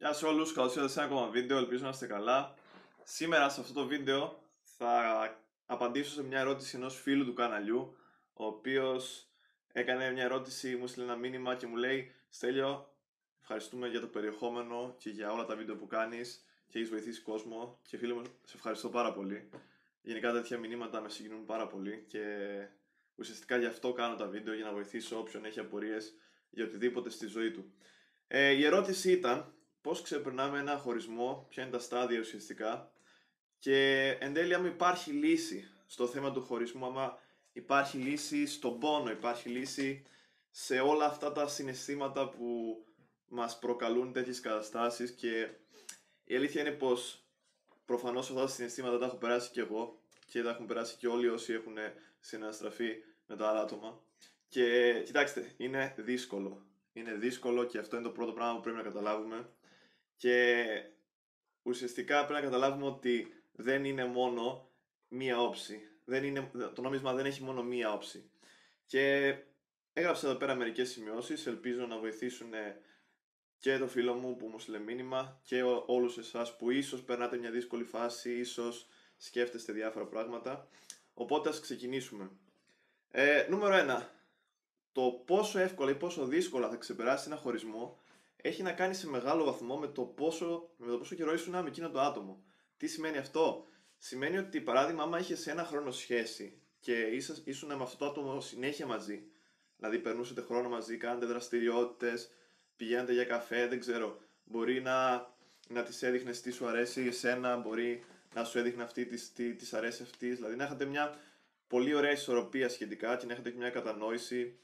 Γεια σε όλους, καλώς ήρθατε σε ένα ακόμα βίντεο, ελπίζω να είστε καλά. Σήμερα σε αυτό το βίντεο θα απαντήσω σε μια ερώτηση ενός φίλου του καναλιού, ο οποίος έκανε μια ερώτηση, μου στείλε ένα μήνυμα και μου λέει «Στέλιο, ευχαριστούμε για το περιεχόμενο και για όλα τα βίντεο που κάνεις και έχεις βοηθήσει κόσμο και φίλε μου, σε ευχαριστώ πάρα πολύ. Γενικά τέτοια μηνύματα με συγκινούν πάρα πολύ και ουσιαστικά γι' αυτό κάνω τα βίντεο για να βοηθήσω όποιον έχει απορίες για οτιδήποτε στη ζωή του. Ε, η ερώτηση ήταν πώς ξεπερνάμε ένα χωρισμό, ποια είναι τα στάδια ουσιαστικά. Και εν τέλει άμα υπάρχει λύση στο θέμα του χωρισμού, άμα υπάρχει λύση στον πόνο, υπάρχει λύση σε όλα αυτά τα συναισθήματα που μας προκαλούν τέτοιες καταστάσεις και η αλήθεια είναι πως προφανώς αυτά τα συναισθήματα τα έχω περάσει και εγώ και τα έχουν περάσει και όλοι όσοι έχουν συναστραφεί με τα άλλα άτομα. Και κοιτάξτε, είναι δύσκολο. Είναι δύσκολο και αυτό είναι το πρώτο πράγμα που πρέπει να καταλάβουμε και ουσιαστικά πρέπει να καταλάβουμε ότι δεν είναι μόνο μία όψη. Δεν είναι, το νόμισμα δεν έχει μόνο μία όψη. Και έγραψα εδώ πέρα μερικές σημειώσεις, ελπίζω να βοηθήσουν και το φίλο μου που μου στείλε μήνυμα και όλους εσάς που ίσως περνάτε μια δύσκολη φάση, ίσως σκέφτεστε διάφορα πράγματα. Οπότε ας ξεκινήσουμε. Ε, νούμερο 1. Το πόσο εύκολα ή πόσο δύσκολα θα ξεπεράσει ένα χωρισμό έχει να κάνει σε μεγάλο βαθμό με το πόσο, με το πόσο καιρό ήσουν με εκείνο το άτομο. Τι σημαίνει αυτό, Σημαίνει ότι, παράδειγμα, άμα είχες ένα χρόνο σχέση και ήσουν με αυτό το άτομο συνέχεια μαζί, δηλαδή περνούσατε χρόνο μαζί, κάνετε δραστηριότητες, πηγαίνετε για καφέ, δεν ξέρω, μπορεί να, να τη έδειχνες τι σου αρέσει εσένα, μπορεί να σου έδειχνε αυτή τις, τι της αρέσει αυτής, δηλαδή να είχατε μια πολύ ωραία ισορροπία σχετικά και να έχετε και μια κατανόηση.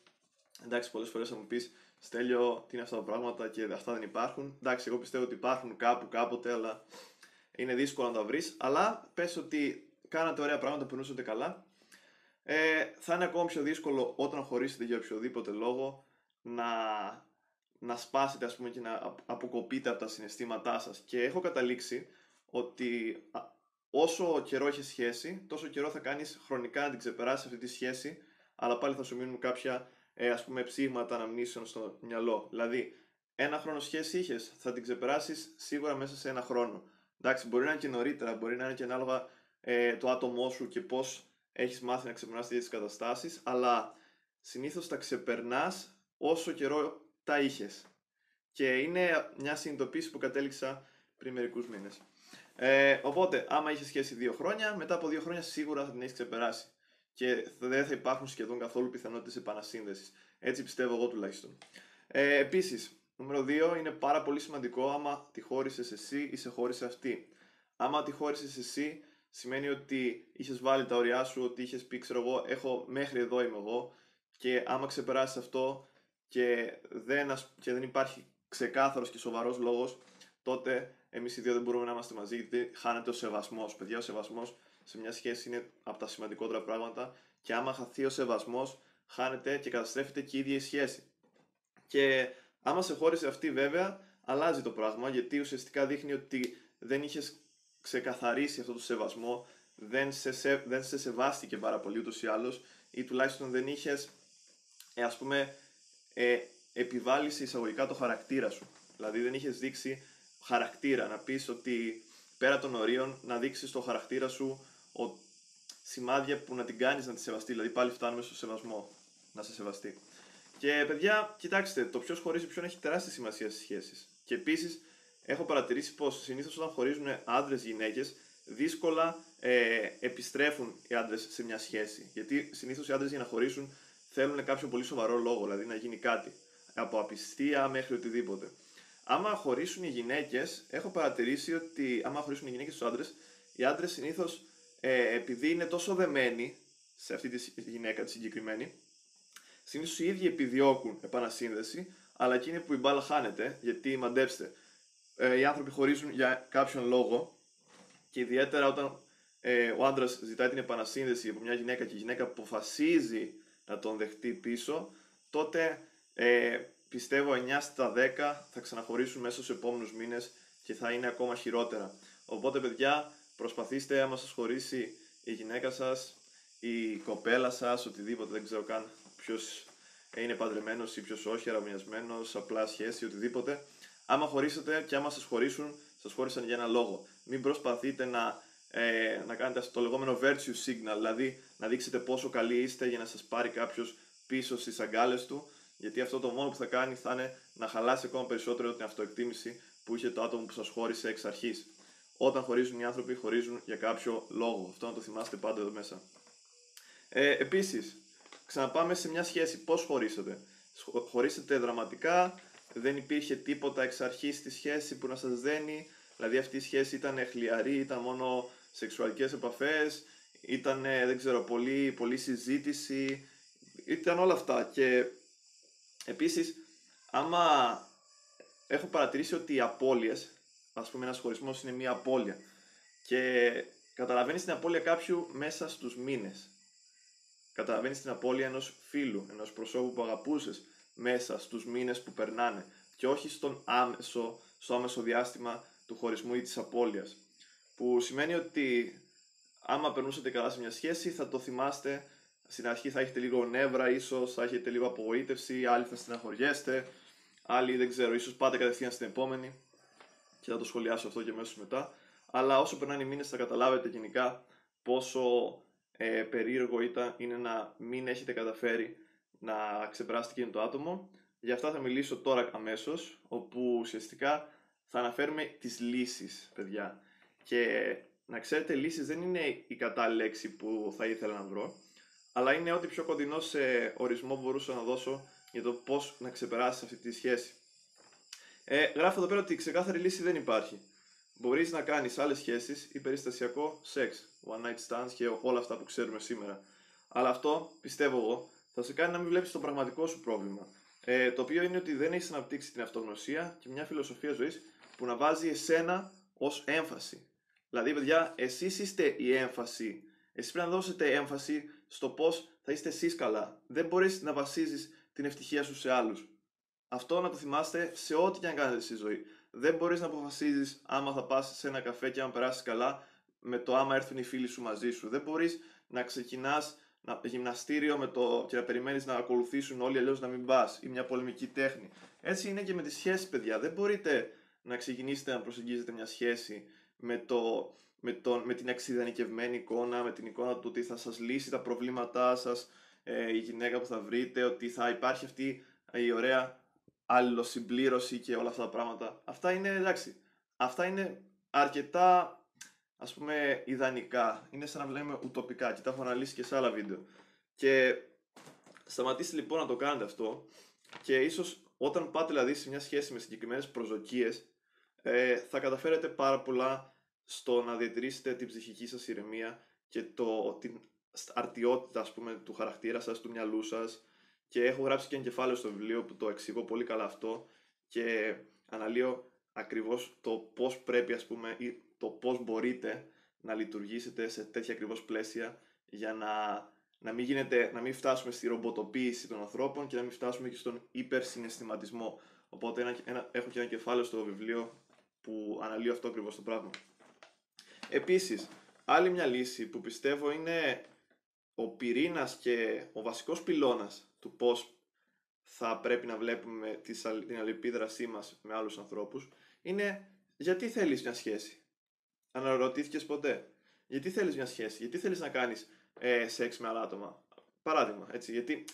Εντάξει, πολλές φορές θα μου πεις Στέλιο, τι είναι αυτά τα πράγματα και αυτά δεν υπάρχουν. Εντάξει, εγώ πιστεύω ότι υπάρχουν κάπου, κάποτε, αλλά είναι δύσκολο να τα βρεις. Αλλά πες ότι κάνατε ωραία πράγματα, περνούσατε καλά. Ε, θα είναι ακόμα πιο δύσκολο όταν χωρίσετε για οποιοδήποτε λόγο να, να σπάσετε ας πούμε, και να αποκοπείτε από τα συναισθήματά σας. Και έχω καταλήξει ότι όσο καιρό έχεις σχέση, τόσο καιρό θα κάνεις χρονικά να την ξεπεράσεις αυτή τη σχέση, αλλά πάλι θα σου μείνουν κάποια ε, ας πούμε ψήγματα αναμνήσεων στο μυαλό. Δηλαδή, ένα χρόνο σχέση είχες, θα την ξεπεράσεις σίγουρα μέσα σε ένα χρόνο. Εντάξει, μπορεί να είναι και νωρίτερα, μπορεί να είναι και ανάλογα ε, το άτομό σου και πώς έχεις μάθει να ξεπερνάς τέτοιες καταστάσεις, αλλά συνήθως τα ξεπερνάς όσο καιρό τα είχες. Και είναι μια συνειδητοποίηση που κατέληξα πριν μερικούς μήνες. Ε, οπότε, άμα είχες σχέση δύο χρόνια, μετά από δύο χρόνια σίγουρα θα την έχεις ξεπεράσει και δεν θα υπάρχουν σχεδόν καθόλου πιθανότητες επανασύνδεσης. Έτσι πιστεύω εγώ τουλάχιστον. Ε, Επίσης, νούμερο 2 είναι πάρα πολύ σημαντικό άμα τη χώρισες εσύ ή σε χώρισε αυτή. Άμα τη χώρισες εσύ, σημαίνει ότι είχες βάλει τα ωριά σου, ότι είχες πει, ξέρω εγώ, έχω μέχρι εδώ είμαι εγώ και άμα ξεπεράσεις αυτό και δεν, και δεν υπάρχει ξεκάθαρος και σοβαρός λόγος, τότε εμείς οι δύο δεν μπορούμε να είμαστε μαζί γιατί χάνεται ο σεβασμός. Παιδιά, ο σεβασμός σε μια σχέση είναι από τα σημαντικότερα πράγματα και άμα χαθεί ο σεβασμός, χάνεται και καταστρέφεται και η ίδια η σχέση. Και άμα σε χώρισε αυτή, βέβαια, αλλάζει το πράγμα γιατί ουσιαστικά δείχνει ότι δεν είχες ξεκαθαρίσει αυτό το σεβασμό, δεν σε, σε, δεν σε σεβάστηκε πάρα πολύ ούτως ή άλλως, ή τουλάχιστον δεν είχες, ε, ας πούμε, ε, επιβάλλει εισαγωγικά το χαρακτήρα σου. Δηλαδή δεν είχες δείξει χαρακτήρα, να πεις ότι πέρα των ορίων να δείξεις το χαρακτήρα σου ο, σημάδια που να την κάνεις να τη σεβαστεί. Δηλαδή πάλι φτάνουμε στο σεβασμό να σε σεβαστεί. Και παιδιά, κοιτάξτε, το ποιος χωρίζει ποιον έχει τεράστια σημασία στις σχέσεις. Και επίσης, έχω παρατηρήσει πως συνήθως όταν χωρίζουν άντρε-γυναίκε, δύσκολα ε, επιστρέφουν οι άντρες σε μια σχέση. Γιατί συνήθως οι άντρες για να χωρίσουν θέλουν κάποιο πολύ σοβαρό λόγο, δηλαδή να γίνει κάτι. Από απιστία μέχρι οτιδήποτε. Άμα χωρίσουν οι γυναίκες, έχω παρατηρήσει ότι άμα χωρίσουν οι γυναίκες στους άντρες, οι άντρες συνήθως ε, επειδή είναι τόσο δεμένοι σε αυτή τη γυναίκα τη συγκεκριμένη, συνήθως οι ίδιοι επιδιώκουν επανασύνδεση, αλλά εκείνη που η μπάλα χάνεται, γιατί μαντέψτε, ε, οι άνθρωποι χωρίζουν για κάποιον λόγο και ιδιαίτερα όταν ε, ο άντρας ζητάει την επανασύνδεση από μια γυναίκα και η γυναίκα αποφασίζει να τον δεχτεί πίσω, τότε ε, πιστεύω 9 στα 10 θα ξαναχωρήσουν μέσα στους επόμενους μήνες και θα είναι ακόμα χειρότερα. Οπότε παιδιά, προσπαθήστε άμα σας χωρίσει η γυναίκα σας, η κοπέλα σας, οτιδήποτε, δεν ξέρω καν ποιος είναι παντρεμένος ή ποιος όχι, αραμιασμένος, απλά σχέση, οτιδήποτε. Άμα χωρίσετε και άμα σας χωρίσουν, σας χώρισαν για ένα λόγο. Μην προσπαθείτε να, ε, να κάνετε το λεγόμενο virtue signal, δηλαδή να δείξετε πόσο καλοί είστε για να σας πάρει κάποιος πίσω στις αγκάλες του, γιατί αυτό το μόνο που θα κάνει θα είναι να χαλάσει ακόμα περισσότερο την αυτοεκτίμηση που είχε το άτομο που σας χώρισε εξ αρχής. Όταν χωρίζουν οι άνθρωποι, χωρίζουν για κάποιο λόγο. Αυτό να το θυμάστε πάντα εδώ μέσα. Ε, Επίσης, ξαναπάμε σε μια σχέση. Πώς χωρίσετε. Χωρίσετε δραματικά, δεν υπήρχε τίποτα εξ αρχής στη σχέση που να σας δένει. Δηλαδή αυτή η σχέση ήταν χλιαρή, ήταν μόνο σεξουαλικές επαφές, ήταν, δεν ξέρω, πολύ, πολύ συζήτηση, ήταν όλα αυτά. Και επίσης, άμα έχω παρατηρήσει ότι οι απώλειες, ας πούμε ένας χωρισμός είναι μια απώλεια και καταλαβαίνεις την απώλεια κάποιου μέσα στους μήνες. Καταλαβαίνεις την απώλεια ενός φίλου, ενός προσώπου που αγαπούσες μέσα στους μήνες που περνάνε και όχι στον άμεσο, στο άμεσο διάστημα του χωρισμού ή της απώλειας. Που σημαίνει ότι άμα περνούσατε καλά σε μια σχέση θα το θυμάστε στην αρχή θα έχετε λίγο νεύρα, ίσως θα έχετε λίγο απογοήτευση, άλλοι θα στεναχωριέστε, άλλοι δεν ξέρω, ίσως πάτε κατευθείαν στην επόμενη και θα το σχολιάσω αυτό και αμέσως μετά. Αλλά όσο περνάνε οι μήνες θα καταλάβετε γενικά πόσο ε, περίεργο ήταν, είναι να μην έχετε καταφέρει να ξεπεράσετε εκείνο το άτομο. Γι' αυτά θα μιλήσω τώρα αμέσως, όπου ουσιαστικά θα αναφέρουμε τις λύσεις, παιδιά. Και να ξέρετε, λύσεις δεν είναι η κατάλληλη λέξη που θα ήθελα να βρω αλλά είναι ό,τι πιο κοντινό σε ορισμό μπορούσα να δώσω για το πώς να ξεπεράσεις αυτή τη σχέση. Ε, γράφω εδώ πέρα ότι η ξεκάθαρη λύση δεν υπάρχει. Μπορείς να κάνεις άλλες σχέσεις ή περιστασιακό σεξ, one night stands και όλα αυτά που ξέρουμε σήμερα. Αλλά αυτό, πιστεύω εγώ, θα σε κάνει να μην βλέπεις το πραγματικό σου πρόβλημα. Ε, το οποίο είναι ότι δεν έχεις αναπτύξει την αυτογνωσία και μια φιλοσοφία ζωής που να βάζει εσένα ως έμφαση. Δηλαδή, παιδιά, εσείς είστε η έμφαση. Εσείς πρέπει να δώσετε έμφαση στο πώς θα είστε εσείς καλά. Δεν μπορείς να βασίζεις την ευτυχία σου σε άλλους. Αυτό να το θυμάστε σε ό,τι και αν κάνετε στη ζωή. Δεν μπορείς να αποφασίζεις άμα θα πας σε ένα καφέ και αν περάσεις καλά με το άμα έρθουν οι φίλοι σου μαζί σου. Δεν μπορείς να ξεκινάς γυμναστήριο με το, και να περιμένεις να ακολουθήσουν όλοι αλλιώς να μην πας ή μια πολεμική τέχνη. Έτσι είναι και με τις σχέσεις, παιδιά. Δεν μπορείτε να ξεκινήσετε να προσεγγίζετε μια σχέση με το με, τον, με την εξειδανικευμένη εικόνα, με την εικόνα του ότι θα σας λύσει τα προβλήματά σας, ε, η γυναίκα που θα βρείτε, ότι θα υπάρχει αυτή η ωραία αλληλοσυμπλήρωση και όλα αυτά τα πράγματα. Αυτά είναι, εντάξει, αυτά είναι αρκετά, ας πούμε, ιδανικά. Είναι σαν να βλέπουμε ουτοπικά και τα έχω αναλύσει και σε άλλα βίντεο. Και σταματήστε λοιπόν να το κάνετε αυτό και ίσως όταν πάτε δηλαδή σε μια σχέση με συγκεκριμένες προσδοκίες ε, θα καταφέρετε πάρα πολλά στο να διατηρήσετε την ψυχική σας ηρεμία και το, την αρτιότητα ας πούμε, του χαρακτήρα σας, του μυαλού σας και έχω γράψει και ένα κεφάλαιο στο βιβλίο που το εξηγώ πολύ καλά αυτό και αναλύω ακριβώς το πώς πρέπει ας πούμε ή το πώς μπορείτε να λειτουργήσετε σε τέτοια ακριβώς πλαίσια για να, να, μην γίνεται, να μην φτάσουμε στη ρομποτοποίηση των ανθρώπων και να μην φτάσουμε και στον υπερσυναισθηματισμό. Οπότε ένα, ένα, έχω και ένα κεφάλαιο στο βιβλίο που αναλύω αυτό ακριβώς το πράγμα. Επίσης, άλλη μια λύση που πιστεύω είναι ο πυρήνας και ο βασικός πυλώνας του πώς θα πρέπει να βλέπουμε την αλληλεπίδρασή μας με άλλους ανθρώπους είναι γιατί θέλεις μια σχέση. Αναρωτήθηκες ποτέ; Γιατί θέλεις μια σχέση, γιατί θέλεις να κάνεις ε, σεξ με άλλα άτομα; Παράδειγμα, έτσι, γιατί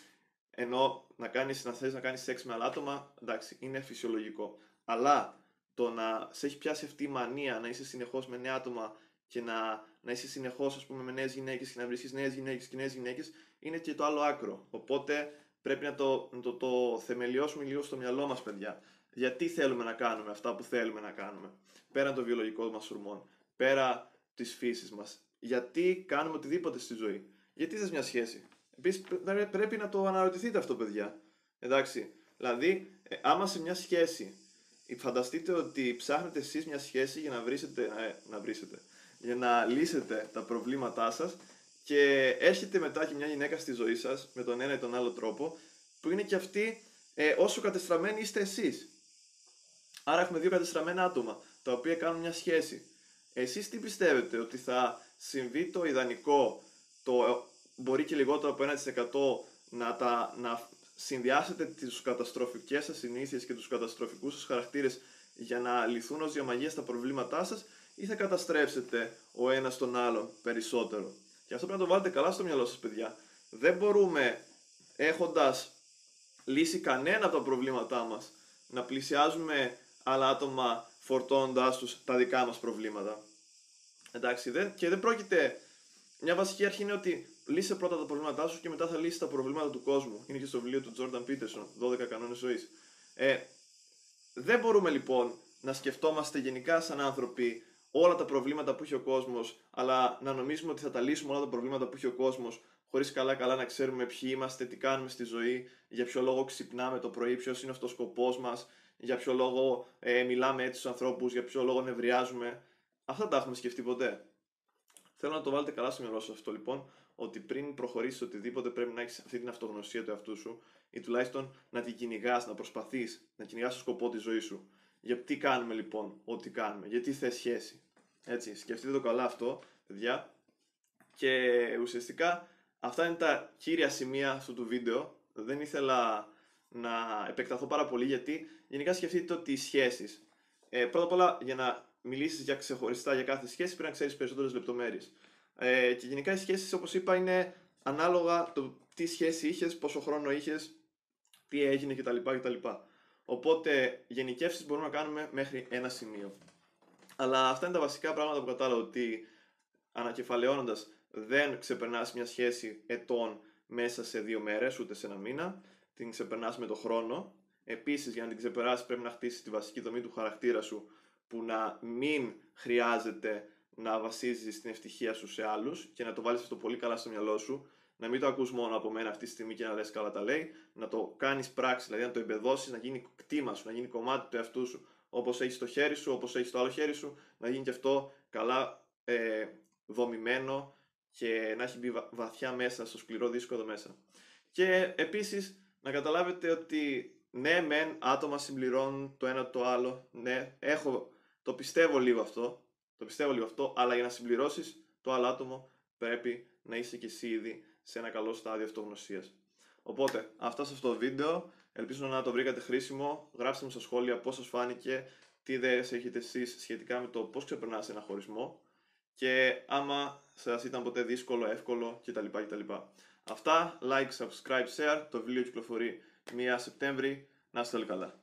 ενώ να, κάνεις, να θέλεις να κάνεις σεξ με άλλα άτομα, εντάξει, είναι φυσιολογικό. Αλλά το να σε έχει πιάσει αυτή η μανία να είσαι συνεχώς με νέα άτομα και να, να είσαι συνεχώς με νέες γυναίκες και να βρίσκεις νέες γυναίκες και νέες γυναίκες, είναι και το άλλο άκρο. Οπότε πρέπει να το, να το, το θεμελιώσουμε λίγο στο μυαλό μας, παιδιά. Γιατί θέλουμε να κάνουμε αυτά που θέλουμε να κάνουμε, πέραν των βιολογικών μας ορμών, πέρα της φύσης μας. Γιατί κάνουμε οτιδήποτε στη ζωή. Γιατί θες μια σχέση. Επίσης πρέπει να το αναρωτηθείτε αυτό, παιδιά. Εντάξει. Δηλαδή, ε, άμα σε μια σχέση φανταστείτε ότι ψάχνετε εσείς μια σχέση για να βρίσετε, ε, να βρίσετε, για να λύσετε τα προβλήματά σας και έρχεται μετά και μια γυναίκα στη ζωή σας με τον ένα ή τον άλλο τρόπο που είναι και αυτή ε, όσο κατεστραμμένοι είστε εσείς. Άρα έχουμε δύο κατεστραμμένα άτομα τα οποία κάνουν μια σχέση. Εσείς τι πιστεύετε ότι θα συμβεί το ιδανικό, το μπορεί και λιγότερο από 1% να, τα, να συνδυάσετε τις καταστροφικές σας συνήθειες και τους καταστροφικούς σας χαρακτήρες για να λυθούν ως διαμαγεία τα προβλήματά σας ή θα καταστρέψετε ο ένας τον άλλον περισσότερο. Και αυτό πρέπει να το βάλετε καλά στο μυαλό σας παιδιά. Δεν μπορούμε έχοντας λύσει κανένα από τα προβλήματά μας να πλησιάζουμε άλλα άτομα φορτώνοντας τους τα δικά μας προβλήματα. Εντάξει, δεν, και δεν πρόκειται. Μια βασική αρχή είναι ότι λύσε πρώτα τα προβλήματά σου και μετά θα λύσεις τα προβλήματα του κόσμου. Είναι και στο βιβλίο του Jordan Peterson, 12 κανόνες ζωής. Ε, δεν μπορούμε λοιπόν να σκεφτόμαστε γενικά σαν άνθρωποι όλα τα προβλήματα που έχει ο κόσμος, αλλά να νομίζουμε ότι θα τα λύσουμε όλα τα προβλήματα που έχει ο κόσμος, χωρίς καλά-καλά να ξέρουμε ποιοι είμαστε, τι κάνουμε στη ζωή, για ποιο λόγο ξυπνάμε το πρωί, ποιος είναι αυτός ο σκοπός μας, για ποιο λόγο ε, μιλάμε έτσι στους ανθρώπους, για ποιο λόγο νευριάζουμε. Αυτά τα έχουμε σκεφτεί ποτέ. Θέλω να το βάλετε καλά στο μυαλό σας αυτό λοιπόν, ότι πριν προχωρήσεις οτιδήποτε πρέπει να έχεις αυτή την αυτογνωσία του εαυτού σου ή τουλάχιστον να την κυνηγάς, να προσπαθείς να κυνηγάς το σκοπό της ζωής σου. Για τι κάνουμε λοιπόν ό,τι κάνουμε, γιατί θες σχέση. Έτσι, σκεφτείτε το καλά αυτό, παιδιά. Και ουσιαστικά αυτά είναι τα κύρια σημεία αυτού του βίντεο. Δεν ήθελα να επεκταθώ πάρα πολύ γιατί γενικά σκεφτείτε ότι οι σχέσεις. Ε, πρώτα απ' όλα, για να μιλήσεις για ξεχωριστά για κάθε σχέση, πρέπει να ξέρεις περισσότερες λεπτομέρειες. Ε, και γενικά οι σχέσεις, όπως είπα, είναι ανάλογα το τι σχέση είχες, πόσο χρόνο είχες, τι έγινε κτλ. κτλ. Οπότε γενικεύσεις μπορούμε να κάνουμε μέχρι ένα σημείο. Αλλά αυτά είναι τα βασικά πράγματα που κατάλαβα ότι ανακεφαλαιώνοντας δεν ξεπερνάς μια σχέση ετών μέσα σε δύο μέρες ούτε σε ένα μήνα. Την ξεπερνάς με το χρόνο. Επίσης, για να την ξεπεράσει, πρέπει να χτίσει τη βασική δομή του χαρακτήρα σου που να μην χρειάζεται να βασίζεις την ευτυχία σου σε άλλους και να το βάλεις αυτό πολύ καλά στο μυαλό σου. Να μην το ακούς μόνο από μένα αυτή τη στιγμή και να λες καλά τα λέει, να το κάνεις πράξη, δηλαδή να το εμπεδώσεις, να γίνει κτήμα σου, να γίνει κομμάτι του εαυτού σου. Όπως έχει το χέρι σου, όπως έχει το άλλο χέρι σου, να γίνει και αυτό καλά ε, δομημένο και να έχει μπει βαθιά μέσα στο σκληρό δίσκο εδώ μέσα. Και επίσης να καταλάβετε ότι ναι, μεν άτομα συμπληρώνουν το ένα το άλλο. Ναι, έχω, το πιστεύω λίγο αυτό. Το πιστεύω λίγο αυτό, αλλά για να συμπληρώσεις το άλλο άτομο πρέπει να είσαι και εσύ ήδη σε ένα καλό στάδιο αυτογνωσίας. Οπότε, αυτά σε αυτό το βίντεο. Ελπίζω να το βρήκατε χρήσιμο. Γράψτε μου στα σχόλια πώς σας φάνηκε, τι ιδέες έχετε εσείς σχετικά με το πώς ξεπερνάς ένα χωρισμό και άμα σας ήταν ποτέ δύσκολο, εύκολο κτλ. κτλ. Αυτά, like, subscribe, share. Το βιβλίο κυκλοφορεί 1 Σεπτέμβρη. Να είστε όλοι καλά.